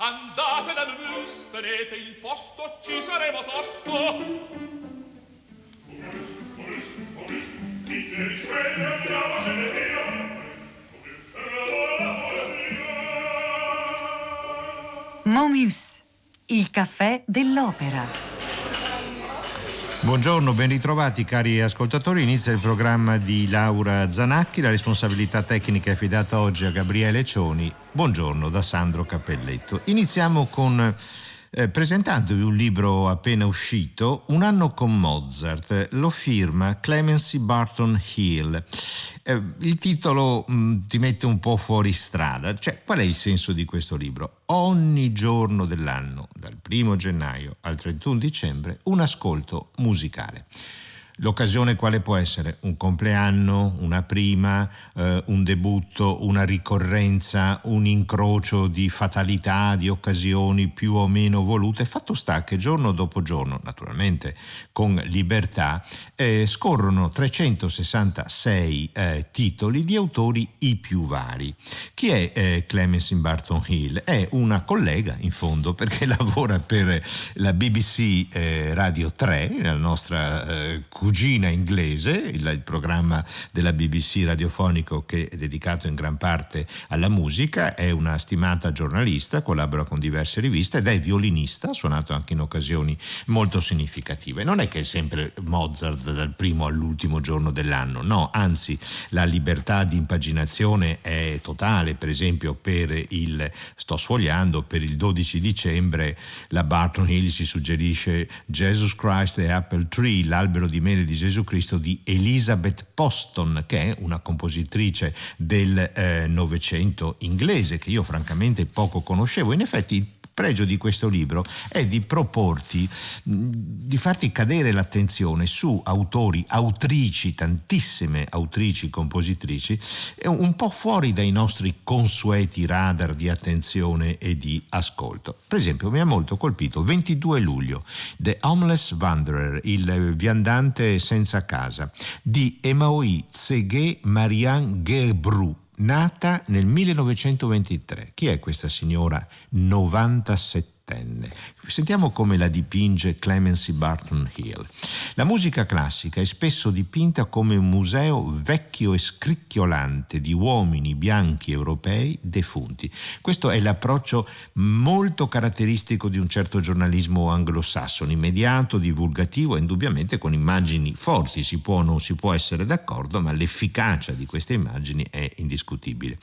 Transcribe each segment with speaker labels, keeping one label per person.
Speaker 1: Andate dal mus, tenete il posto, ci saremo tosto.
Speaker 2: Momus, il caffè dell'opera.
Speaker 3: Buongiorno, ben ritrovati cari ascoltatori. Inizia il programma di Laura Zanacchi. La responsabilità tecnica è affidata oggi a Gabriele Cioni. Buongiorno da Sandro Cappelletto. Iniziamo con eh, presentandovi un libro appena uscito, Un anno con Mozart, lo firma Clemency Barton Hill. Eh, il titolo mh, mm, ti mette un po' fuori strada, cioè qual è il senso di questo libro? Ogni giorno dell'anno, dal 1 gennaio al 31 dicembre, un ascolto musicale. L'occasione quale può essere? Un compleanno, una prima, eh, un debutto, una ricorrenza, un incrocio di fatalità, di occasioni più o meno volute. Fatto sta che giorno dopo giorno, naturalmente con libertà, eh, scorrono 366 eh, titoli di autori i più vari. Chi è eh, Clemency Barton Hill? È una collega, in fondo, perché lavora per la BBC eh, Radio 3, la nostra eh, cugina inglese, il, il, programma della BBC radiofonico che è dedicato in gran parte alla musica, è una stimata giornalista, collabora con diverse riviste ed è violinista, ha suonato anche in occasioni molto significative. Non è che è sempre Mozart dal primo all'ultimo giorno dell'anno, no, anzi la libertà di impaginazione è totale, per esempio per il, sto sfogliando, per il 12 dicembre la Barton Hill ci suggerisce Jesus Christ e Apple Tree, l'albero di mele di Gesù Cristo di Elizabeth Poston, che è una compositrice del eh, Novecento inglese che io francamente poco conoscevo. In effetti pregio di questo libro è di proporti, di farti cadere l'attenzione su autori, autrici, tantissime autrici, compositrici, un po' fuori dai nostri consueti radar di attenzione e di ascolto. Per esempio mi ha molto colpito 22 luglio, The Homeless Wanderer, il viandante senza casa, di Emaoi Tseghe Marianne Gebru nata nel 1923. Chi è questa signora 97? Sentiamo come la dipinge Clemency Barton Hill. La musica classica è spesso dipinta come un museo vecchio e scricchiolante di uomini bianchi europei defunti. Questo è l'approccio molto caratteristico di un certo giornalismo anglosassone, immediato, divulgativo e indubbiamente con immagini forti. Si può o non si può essere d'accordo, ma l'efficacia di queste immagini è indiscutibile.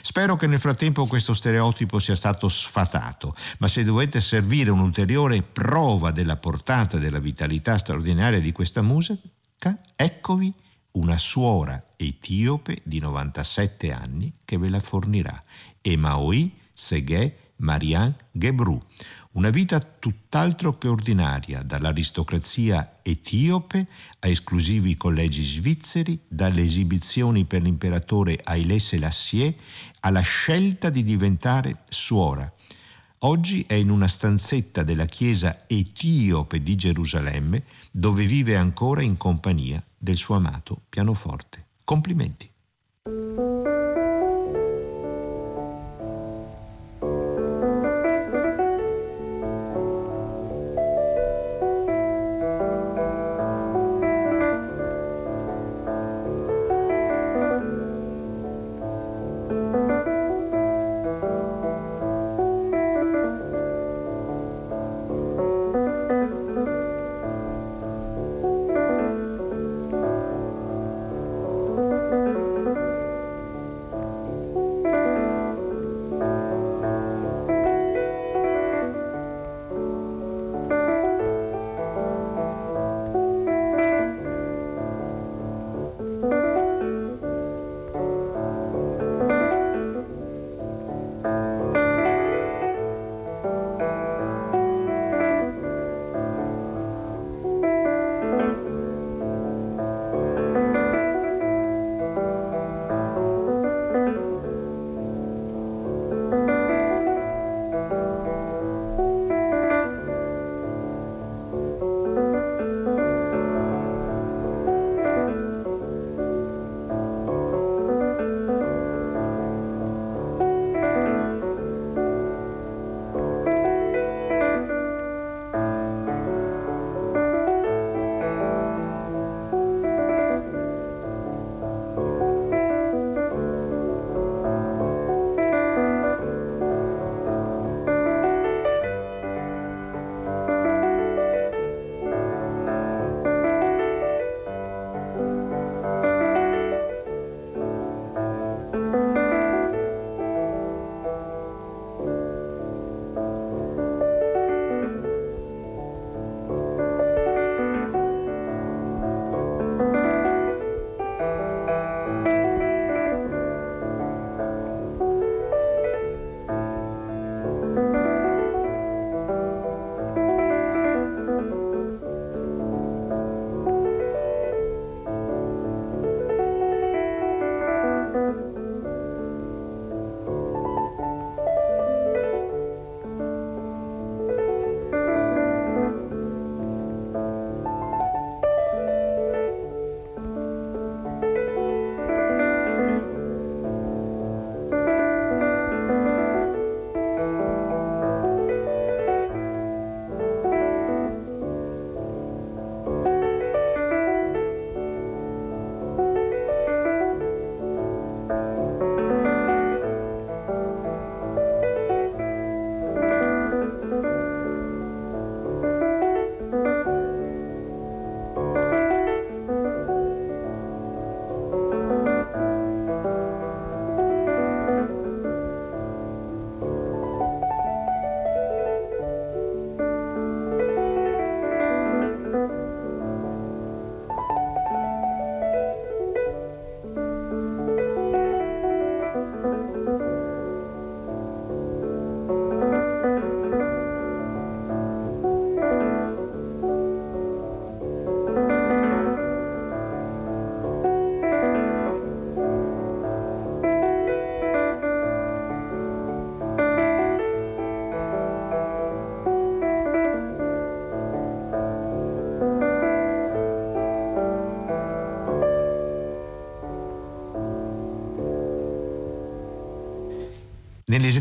Speaker 3: Spero che nel frattempo questo stereotipo sia stato sfatato, ma se dovete dovete servire un'ulteriore prova della portata della vitalità straordinaria di questa musica, eccovi una suora etiope di 97 anni che ve la fornirà, Emaoi Seghe Marian Gebru. Una vita tutt'altro che ordinaria, dall'aristocrazia etiope a esclusivi collegi svizzeri, dalle esibizioni per l'imperatore Haile Selassie alla scelta di diventare suora Oggi è in una stanzetta della chiesa etiope di Gerusalemme dove vive ancora in compagnia del suo amato pianoforte. Complimenti.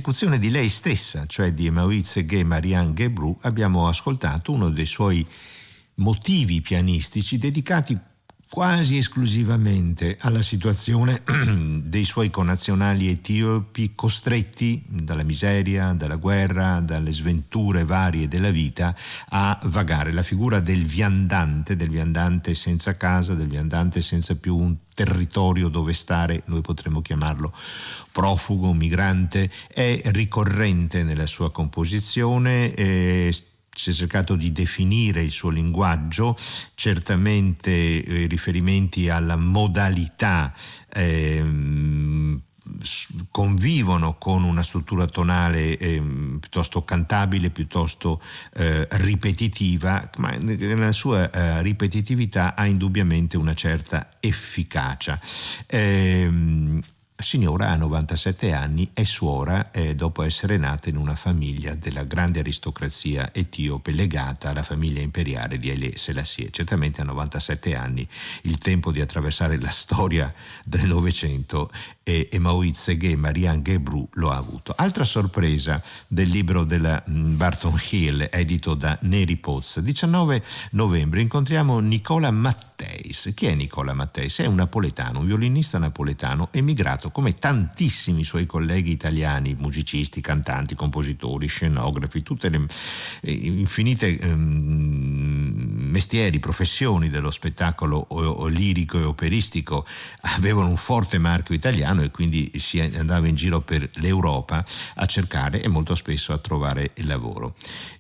Speaker 3: Nell'esecuzione di lei stessa, cioè di Maurice Gay Marianne Gebru, abbiamo ascoltato uno dei suoi motivi pianistici dedicati quasi esclusivamente alla situazione dei suoi connazionali etiopi costretti dalla miseria, dalla guerra, dalle sventure varie della vita a vagare. La figura del viandante, del viandante senza casa, del viandante senza più un territorio dove stare, noi potremmo chiamarlo profugo, migrante, è ricorrente nella sua composizione. Eh, si è cercato di definire il suo linguaggio, certamente eh, riferimenti alla modalità eh, convivono con una struttura tonale eh, piuttosto cantabile, piuttosto eh, ripetitiva, ma nella sua eh, ripetitività ha indubbiamente una certa efficacia. Signora ha 97 anni, è suora eh, dopo essere nata in una famiglia della grande aristocrazia etiope legata alla famiglia imperiale di Haile Selassie. Certamente a 97 anni il tempo di attraversare la storia del Novecento e, e Maoid Seghe Marianne Gebru lo ha avuto. Altra sorpresa del libro della mm, Barton Hill, edito da Neri Poz. 19 novembre incontriamo Nicola Matteis. Chi è Nicola Matteis? È un napoletano, un violinista napoletano emigrato iniziato, come tantissimi suoi colleghi italiani, musicisti, cantanti, compositori, scenografi, tutte le eh, infinite um, mestieri, professioni dello spettacolo o, o lirico e operistico, avevano un forte marchio italiano e quindi si andava in giro per l'Europa a cercare e molto spesso a trovare il lavoro.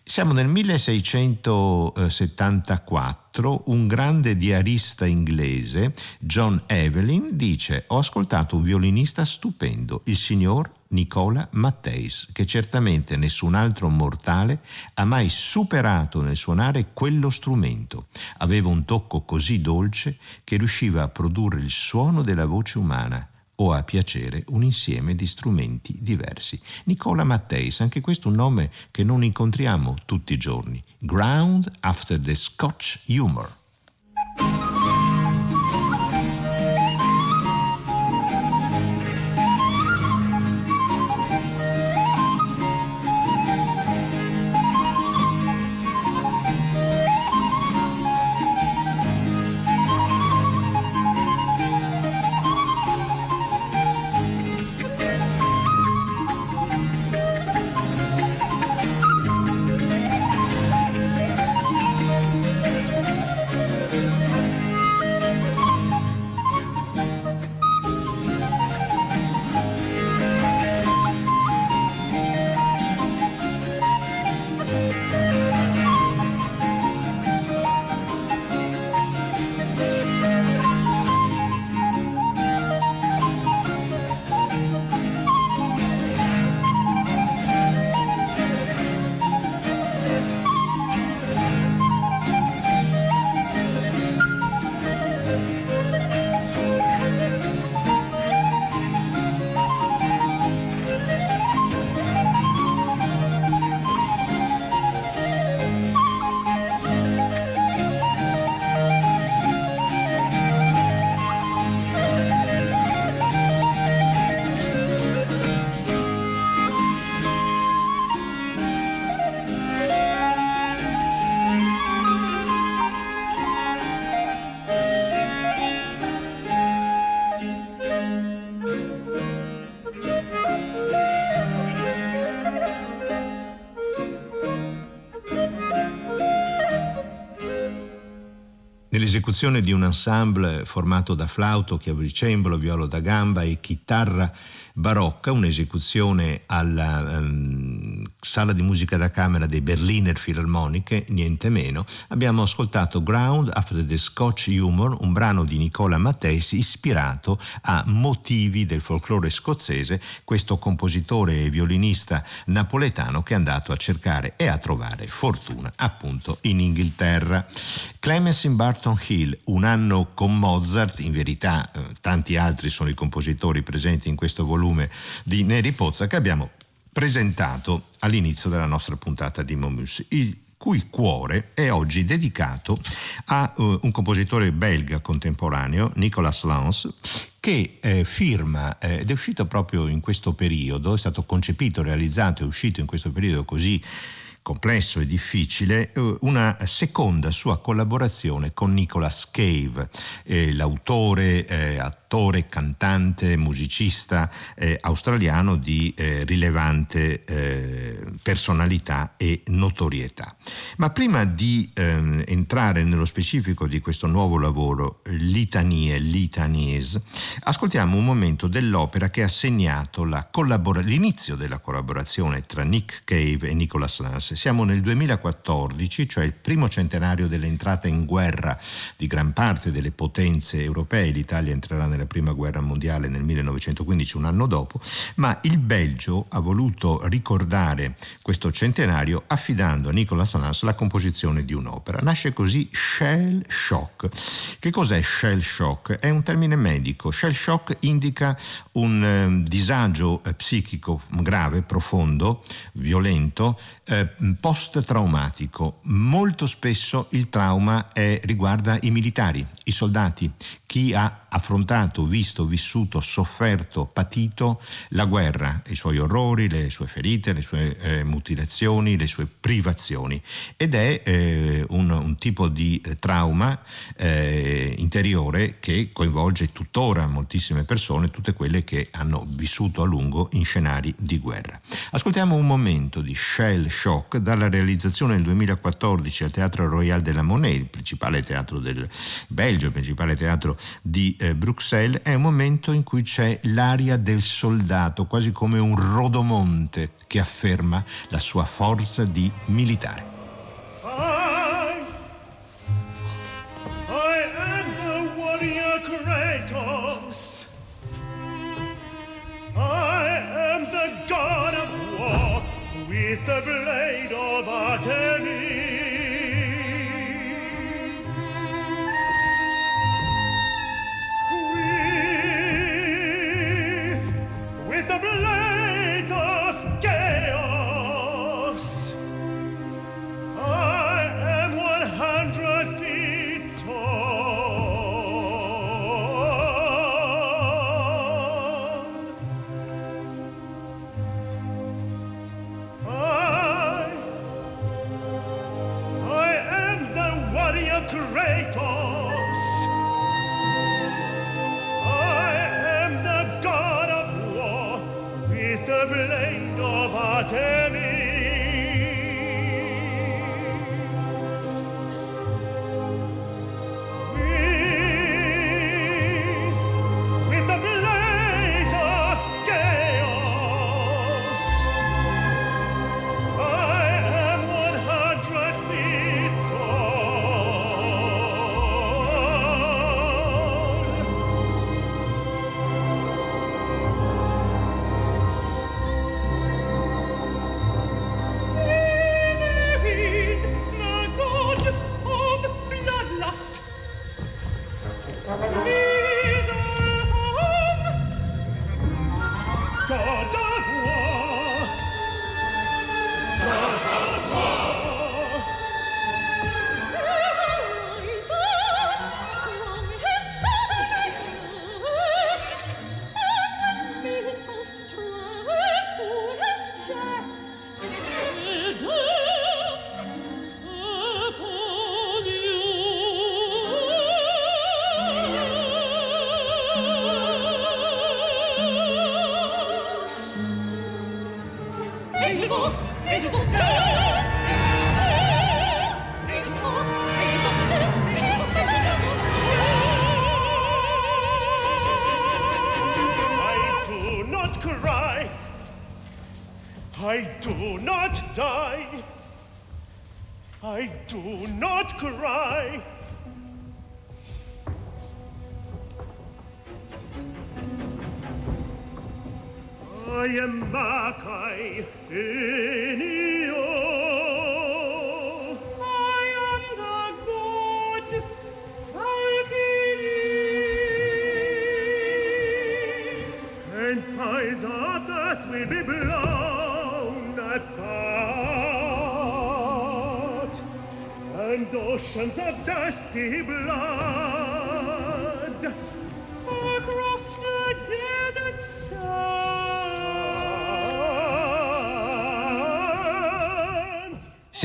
Speaker 3: Siamo nel 1674, un grande diarista inglese, John Evelyn, dice ho ascoltato un violinista stupendo, il signor Nicola Matteis, che certamente nessun altro mortale ha mai superato nel suonare quello strumento. Aveva un tocco così dolce che riusciva a produrre il suono della voce umana o a piacere un insieme di strumenti diversi. Nicola Matteis, anche questo un nome che non incontriamo tutti i giorni. Ground after the Scotch Humor. Nell'esecuzione di un ensemble formato da flauto, chiavricembalo, violo da gamba e chitarra barocca, un'esecuzione alla um, sala di musica da camera dei Berliner Philharmoniche, niente meno, abbiamo ascoltato Ground After the Scotch Humor, un brano di Nicola Matteis ispirato a motivi del folklore scozzese, questo compositore e violinista napoletano che è andato a cercare e a trovare fortuna appunto in Inghilterra. Clemens in Barton Hill, un anno con Mozart, in verità eh, tanti altri sono i compositori presenti in questo volume, volume di Neri Pozza che abbiamo presentato all'inizio della nostra puntata di Momus, il cui cuore è oggi dedicato a uh, un compositore belga contemporaneo, Nicolas Lans, che eh, firma eh, ed è uscito proprio in questo periodo, è stato concepito, realizzato e uscito in questo periodo così complesso e difficile, eh, una seconda sua collaborazione con Nicolas Cave, eh, l'autore, eh, attore, cantante, musicista eh, australiano di eh, rilevante eh, personalità e notorietà. Ma prima di ehm, entrare nello specifico di questo nuovo lavoro, Litanie, Litanies, ascoltiamo un momento dell'opera che ha segnato collabora- l'inizio della collaborazione tra Nick Cave e Nicolas Lance. Siamo nel 2014, cioè il primo centenario dell'entrata in guerra di gran parte delle potenze europee. L'Italia entrerà nella prima guerra mondiale nel 1915, un anno dopo, ma il Belgio ha voluto ricordare questo centenario affidando a Nicolas Lance la composizione di un'opera. Nasce così Shell Shock. Che cos'è Shell Shock? È un termine medico. Shell Shock indica un eh, disagio eh, psichico grave, profondo, violento, eh, post-traumatico. Molto spesso il trauma è, riguarda i militari, i soldati, chi ha affrontato, visto, vissuto, sofferto, patito la guerra, i suoi orrori, le sue ferite, le sue eh, mutilazioni, le sue privazioni. Ed è eh, un, un, tipo di eh, trauma eh, interiore che coinvolge tuttora moltissime persone, tutte quelle che hanno vissuto a lungo in scenari di guerra. Ascoltiamo un momento di Shell Shock dalla realizzazione nel 2014 al Teatro Royal de la Monnaie, il principale teatro del Belgio, il principale teatro di eh, Bruxelles, è un momento in cui c'è l'aria del soldato, quasi come un rodomonte che afferma la sua forza di militare.
Speaker 4: the blade of Artemis.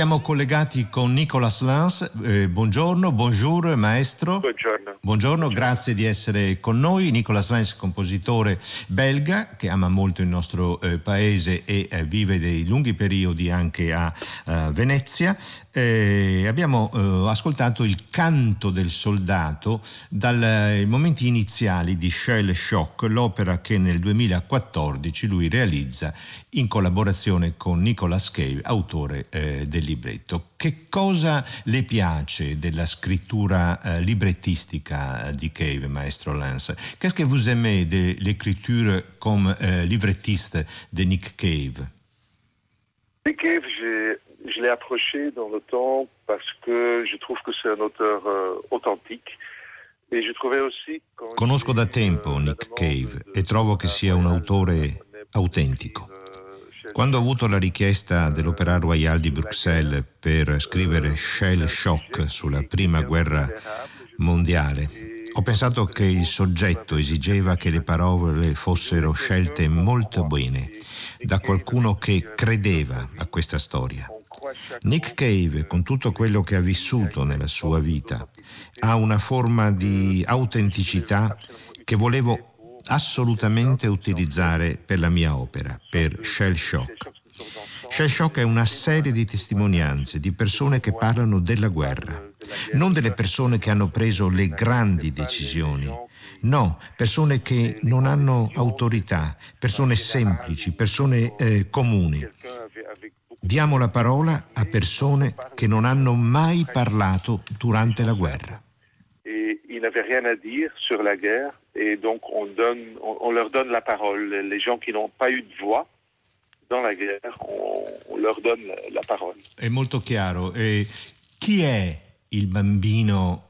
Speaker 3: Siamo collegati con Nicolas Lans. Eh, buongiorno, bonjour maestro.
Speaker 5: Buongiorno.
Speaker 3: Buongiorno, grazie di essere con noi. Nicolas Lans, compositore belga che ama molto il nostro eh, paese e eh, vive dei lunghi periodi anche a eh, Venezia. Eh, abbiamo eh, ascoltato il canto del soldato dai momenti iniziali di Shell Shock, l'opera che nel 2014 lui realizza in collaborazione con Nicolas Cave, autore eh, del libretto. Che cosa le piace della scrittura eh, librettistica di Cave, maestro Lance? Qu'est-ce que vous aimez de l'écriture comme euh, librettiste de Nick Cave
Speaker 5: Nick Cave, je l'ai approché dans le temps parce que je trouve que c'est un auteur euh, authentique.
Speaker 3: Conosco da tempo Nick Cave e trovo che sia un autore autentico. Quando ho avuto la richiesta dell'Opéra Royal di Bruxelles per scrivere Shell Shock sulla prima guerra mondiale, ho pensato che il soggetto esigeva che le parole fossero scelte molto bene da qualcuno che credeva a questa storia. Nick Cave, con tutto quello che ha vissuto nella sua vita, ha una forma di autenticità che volevo assolutamente utilizzare per la mia opera, per Shell Shock. Shell Shock è una serie di testimonianze di persone che parlano della guerra, non delle persone che hanno preso le grandi decisioni, no, persone che non hanno autorità, persone semplici, persone eh, comuni. Diamo la parola a persone che non hanno mai parlato durante la guerra.
Speaker 5: Et ils n'avaient rien à dire sur la guerre et donc on, donne, on, on, leur donne la parole. Les gens qui n'ont pas eu de voix dans la guerre, on, leur donne la, la, parole.
Speaker 3: È molto chiaro. E chi è il bambino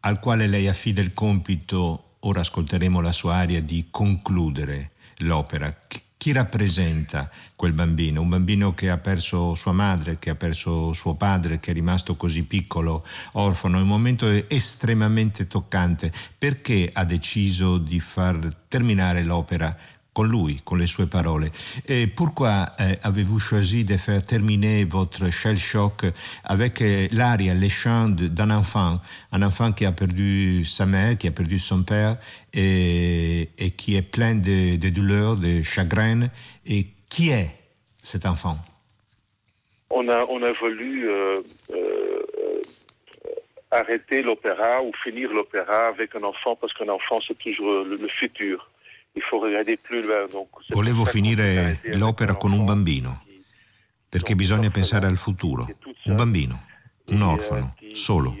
Speaker 3: al quale lei affida il compito, ora ascolteremo la sua aria, di concludere l'opera? Chi rappresenta quel bambino? Un bambino che ha perso sua madre, che ha perso suo padre, che è rimasto così piccolo, orfano. È un momento estremamente toccante. Perché ha deciso di far terminare l'opera lui, con les sue paroles. Et pourquoi euh, avez-vous choisi de faire terminer votre shell shock avec euh, l'aria, les chants d'un enfant, un enfant qui a perdu sa mère, qui a perdu son père et, qui est plein de, douleurs, de chagrin. Et qui est cet enfant?
Speaker 5: On a, voulu euh, euh, arrêter l'opéra ou finir l'opéra avec un enfant parce qu'un enfant c'est toujours le, le futur.
Speaker 3: Volevo finire l'opera con un bambino, perché bisogna pensare al futuro. Un bambino, un orfano, solo,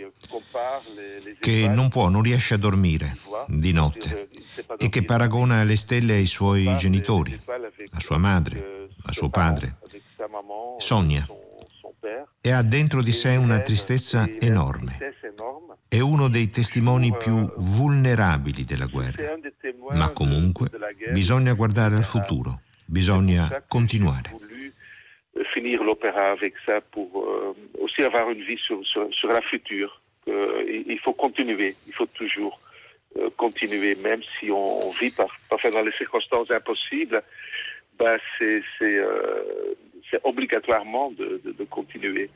Speaker 3: che non può, non riesce a dormire di notte e che paragona le stelle ai suoi genitori, a sua madre, a suo padre. Sogna e ha dentro di sé una tristezza enorme è uno dei testimoni più vulnerabili della guerra, ma comunque bisogna guardare al futuro, bisogna continuare.
Speaker 5: Finire l'opéra avec ça pour euh, aussi avoir une vie sur, sur, sur la future. Euh, il faut continuer, il faut toujours euh, continuer, même si on vit par, parfois dans les circonstances impossibles, bah c'est euh, c'est obligatoirement de, de, continuer.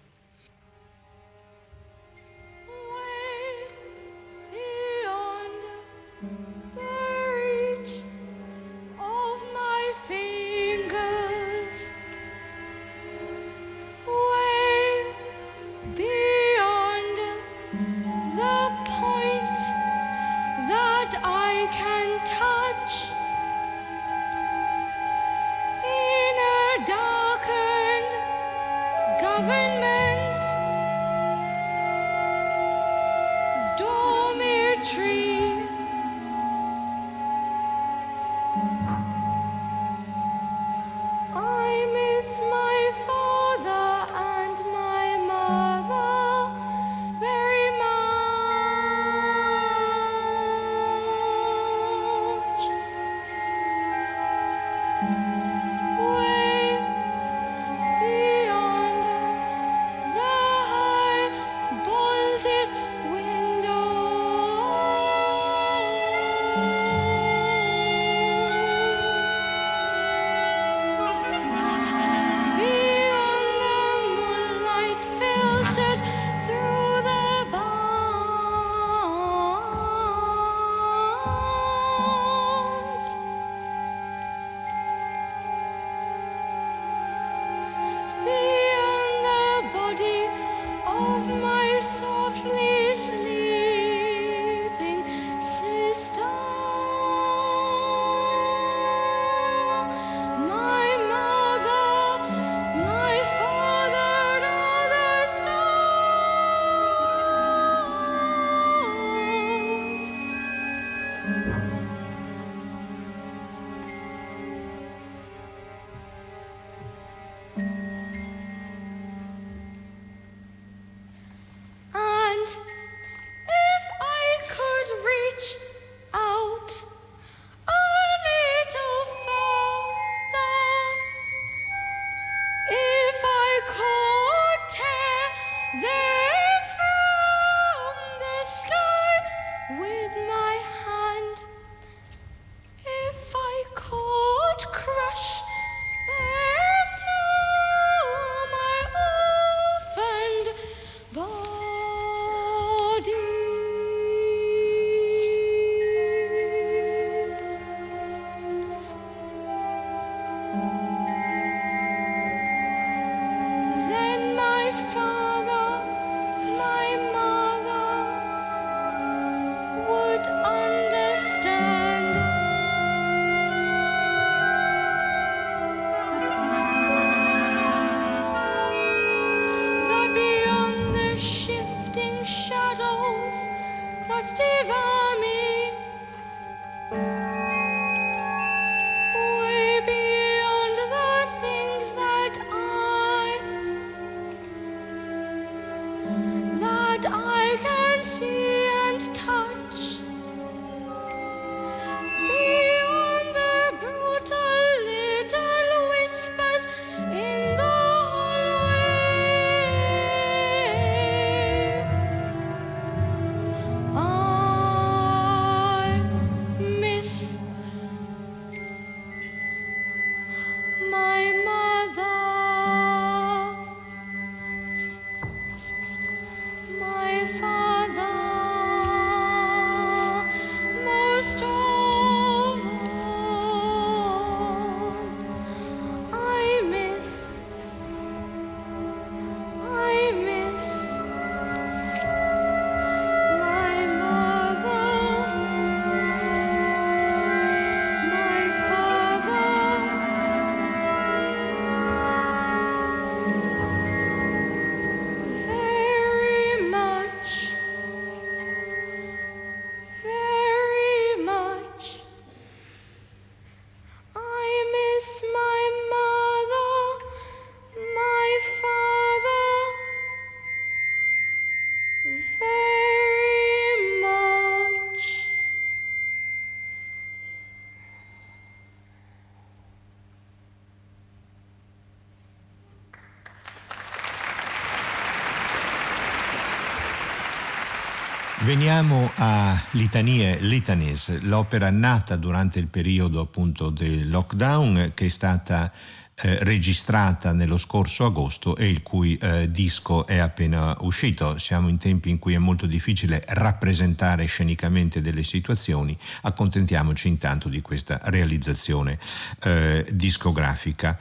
Speaker 3: Veniamo a Litanie, Litanies, l'opera nata durante il periodo appunto del lockdown che è stata eh, registrata nello scorso agosto e il cui eh, disco è appena uscito. Siamo in tempi in cui è molto difficile rappresentare scenicamente delle situazioni, accontentiamoci intanto di questa realizzazione eh, discografica.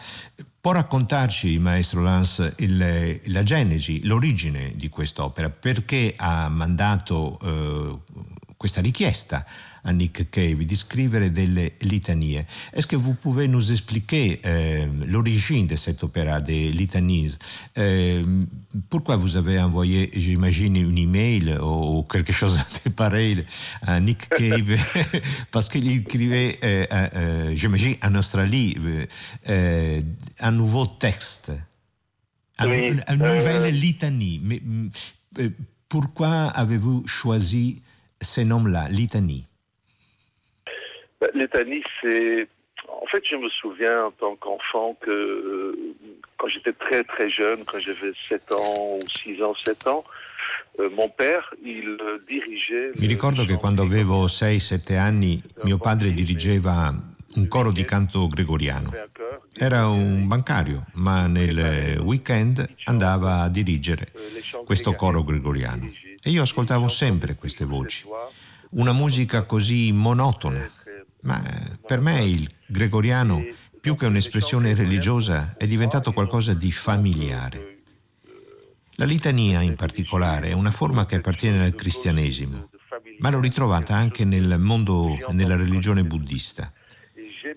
Speaker 3: Può raccontarci, maestro Lance, il, la genesi, l'origine di quest'opera? Perché ha mandato eh, questa richiesta à Nick Cave di scrivere delle litanie. Est-ce que vous pouvez nous expliquer euh, l'origine de cette opéra des litanies euh, Pourquoi vous avez envoyé, j'imagine, une email ou quelque chose de pareil à Nick Cave Parce qu'il écrivait, euh, euh, j'imagine, en Australie, euh, un nouveau texte, oui, une, une nouvelle litanie. Mais pourquoi avez-vous choisi ces noms-là, litanie
Speaker 5: bah, Litanie, c'est. En fait, je me souviens en tant qu'enfant que euh, quand j'étais très très jeune, quand j'avais 7 ans ou 6 ans, 7 ans, euh, mon père, il dirigeait.
Speaker 3: Mi ricordo che quando avevo 6-7 anni mio padre dirigeva un coro di canto gregoriano. Era un bancario, ma nel weekend andava a dirigere questo coro gregoriano. E io ascoltavo sempre queste voci. Una musica così monotona, ma per me il gregoriano, più che un'espressione religiosa, è diventato qualcosa di familiare. La litania in particolare è una forma che appartiene al cristianesimo, ma l'ho ritrovata anche nel mondo, nella religione buddista.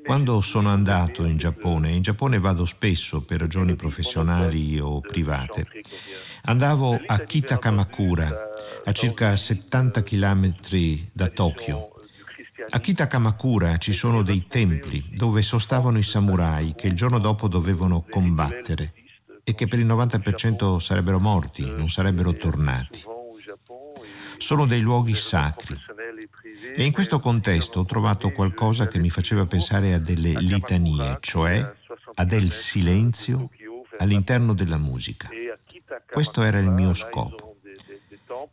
Speaker 3: Quando sono andato in Giappone, in Giappone vado spesso per ragioni professionali o private, andavo a Kitakamakura, a circa 70 km da Tokyo. A Kitakamakura ci sono dei templi dove sostavano i samurai che il giorno dopo dovevano combattere e che per il 90% sarebbero morti, non sarebbero tornati. Sono dei luoghi sacri. E in questo contesto ho trovato qualcosa che mi faceva pensare a delle litanie, cioè a del silenzio all'interno della musica. Questo era il mio scopo.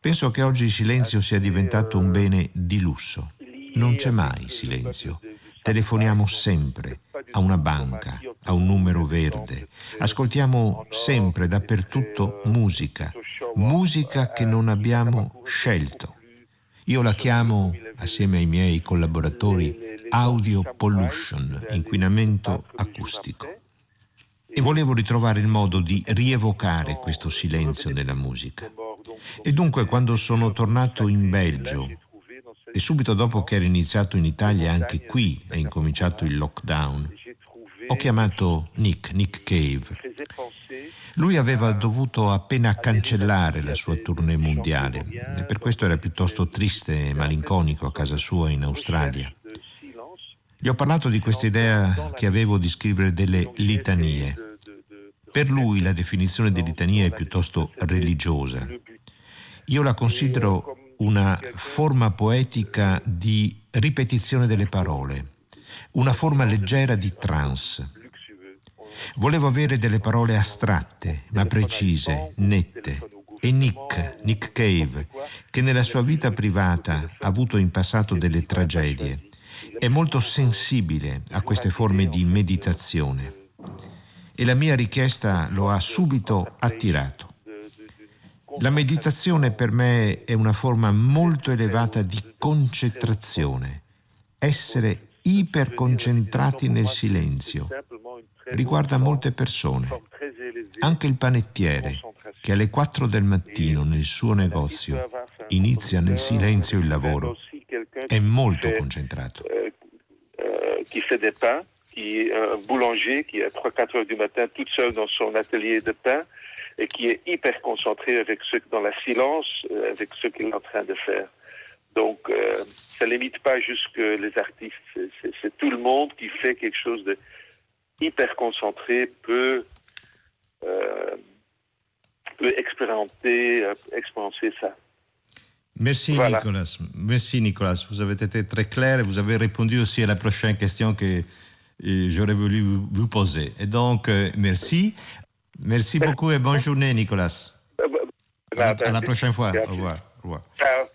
Speaker 3: Penso che oggi il silenzio sia diventato un bene di lusso. Non c'è mai silenzio. Telefoniamo sempre a una banca, a un numero verde. Ascoltiamo sempre, dappertutto, musica. Musica che non abbiamo scelto. Io la chiamo, assieme ai miei collaboratori, audio pollution, inquinamento acustico. E volevo ritrovare il modo di rievocare questo silenzio nella musica. E dunque quando sono tornato in Belgio e subito dopo che era iniziato in Italia anche qui è incominciato il lockdown, ho chiamato Nick, Nick Cave. Lui aveva dovuto appena cancellare la sua tournée mondiale e per questo era piuttosto triste e malinconico a casa sua in Australia. Gli ho parlato di questa idea che avevo di scrivere delle litanie. Per lui la definizione di litania è piuttosto religiosa. Io la considero una forma poetica di ripetizione delle parole, una forma leggera di trance. Volevo avere delle parole astratte, ma precise, nette. E Nick, Nick Cave, che nella sua vita privata ha avuto in passato delle tragedie, è molto sensibile a queste forme di meditazione. E la mia richiesta lo ha subito attirato. La meditazione per me è una forma molto elevata di concentrazione, essere iperconcentrati nel silenzio. Riguarda molte persone. Anche il panettiere, che alle 4 del mattino nel suo negozio inizia nel silenzio il lavoro, è molto concentrato.
Speaker 5: Qui fait des pains, qui, boulanger qui à 3-4 heures du matin tout seul dans son atelier de pain et qui est hyper concentré avec ce, dans la silence euh, avec ce qu'il est en train de faire. Donc, euh, ça ne limite pas juste que les artistes, c'est tout le monde qui fait quelque chose de hyper concentré peut, euh, peut expérimenter, euh, expérimenter ça.
Speaker 3: Merci voilà. Nicolas. Merci Nicolas. Vous avez été très clair et vous avez répondu aussi à la prochaine question que j'aurais voulu vous poser. Et donc, euh, merci. Merci beaucoup et bonne journée, Nicolas. À la, à la prochaine fois. Au revoir. Au revoir.
Speaker 5: Ciao.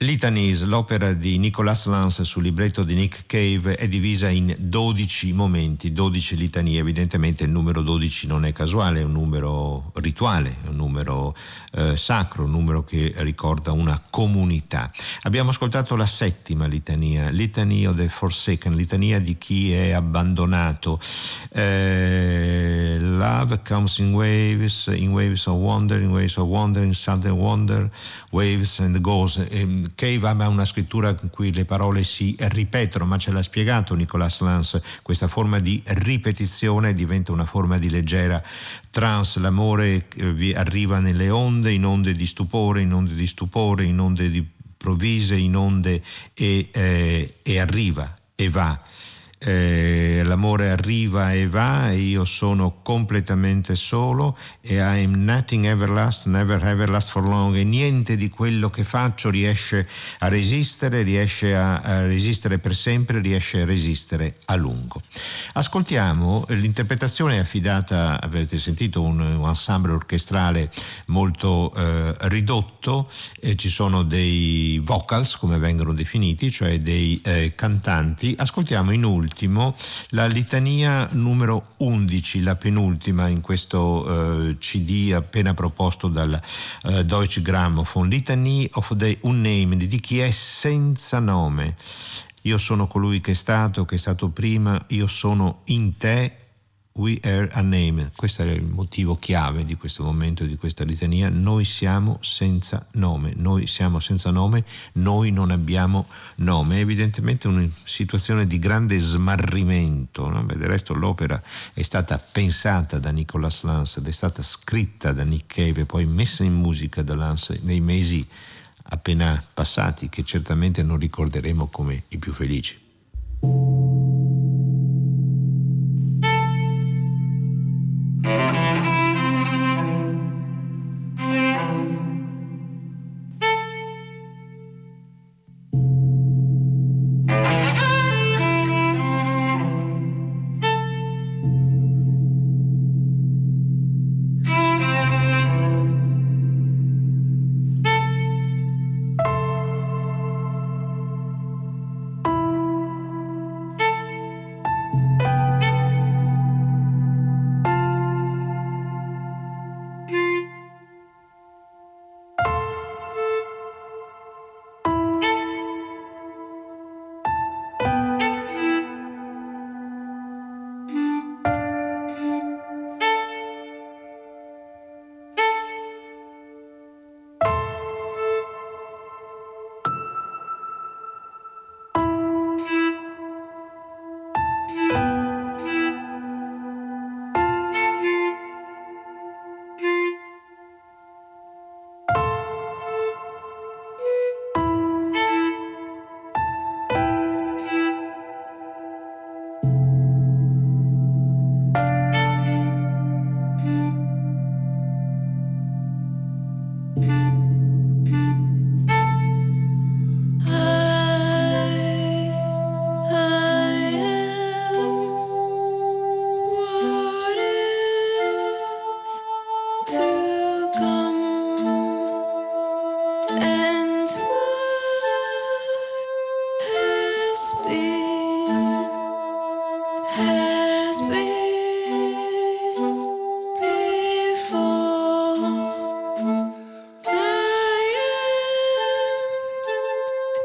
Speaker 3: Litanies, l'opera di Nicolas Lance sul libretto di Nick Cave è divisa in 12 momenti, 12 litanie. Evidentemente il numero 12 non è casuale, è un numero rituale, è un numero eh, sacro, un numero che ricorda una comunità. Abbiamo ascoltato la settima litania, Litany of the Forsaken, litania di chi è abbandonato. Eh, love comes in waves, in waves of wonder, in waves of wonder, in sudden wonder, waves and goes. Eh, Cave ha una scrittura in cui le parole si ripetono, ma ce l'ha spiegato Nicolas Lance, questa forma di ripetizione diventa una forma di leggera trance, l'amore eh, arriva nelle onde, in onde di stupore, in onde di stupore, in onde di provvise, in onde e, eh, e arriva e va eh, l'amore arriva e va e io sono completamente solo e I am nothing ever last, never ever last for long e niente di quello che faccio riesce a resistere, riesce a, a resistere per sempre, riesce a resistere a lungo. Ascoltiamo l'interpretazione affidata, avete sentito un, un ensemble orchestrale molto eh, ridotto, eh, ci sono dei vocals come vengono definiti, cioè dei eh, cantanti, ascoltiamo in ultimo ultimo la litania numero 11, la penultima in questo eh, CD appena proposto dal eh, Deutsche Grammophon, Litany of the Unnamed, di chi è senza nome. Io sono colui che è stato, che è stato prima, io sono in te We are a name, questo è il motivo chiave di questo momento, di questa litania, noi siamo senza nome, noi siamo senza nome, noi non abbiamo nome, evidentemente una situazione di grande smarrimento, no? del resto l'opera è stata pensata da Nicolas Lance ed è stata scritta da Nick Cave e poi messa in musica da Lance nei mesi appena passati, che certamente non ricorderemo come i più felici. Thank you.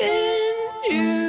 Speaker 3: in you.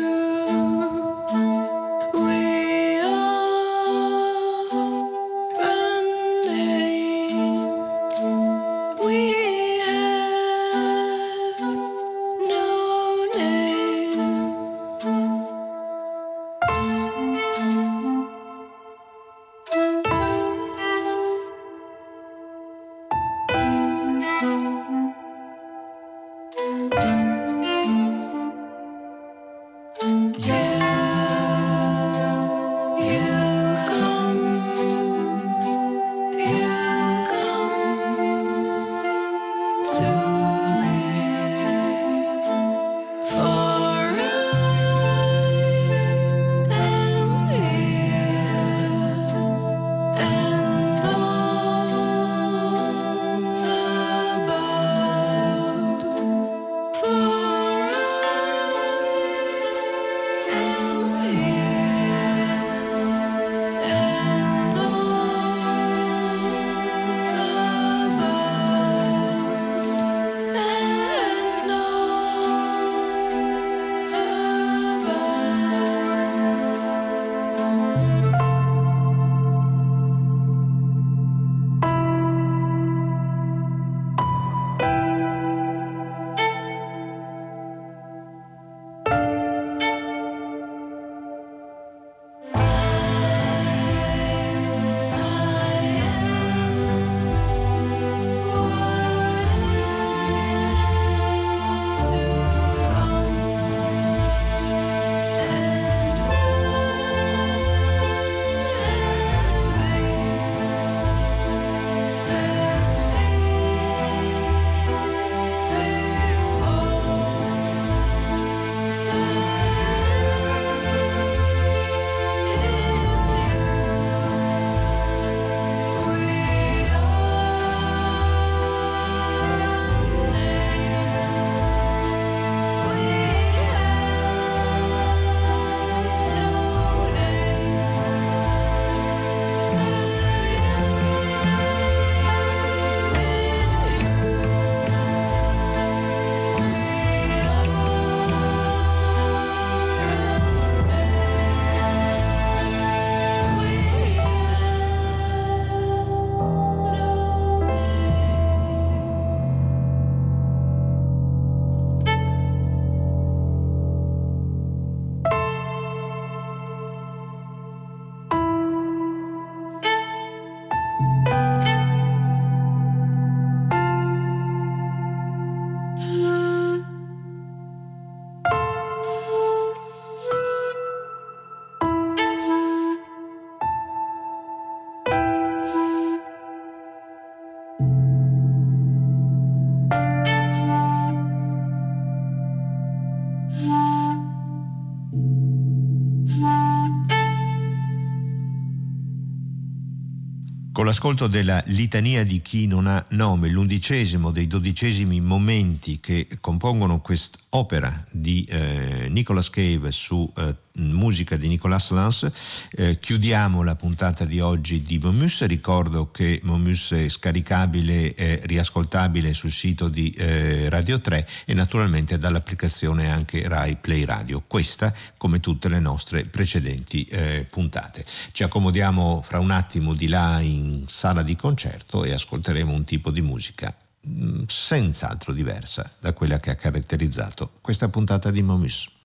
Speaker 3: L'ascolto della litania di chi non ha nome, l'undicesimo dei dodicesimi momenti che compongono quest'opera di eh, Nicolas Cave su eh, musica di Nicolas Lance. Eh, chiudiamo la puntata di oggi di Momus. Ricordo che Momus è scaricabile e riascoltabile sul sito di eh, Radio 3 e naturalmente dall'applicazione anche Rai Play Radio. Questa come tutte le nostre precedenti eh, puntate. Ci accomodiamo fra un attimo di là in sala di concerto e ascolteremo un tipo di musica mm, senz'altro diversa da quella che ha caratterizzato questa puntata di Momus.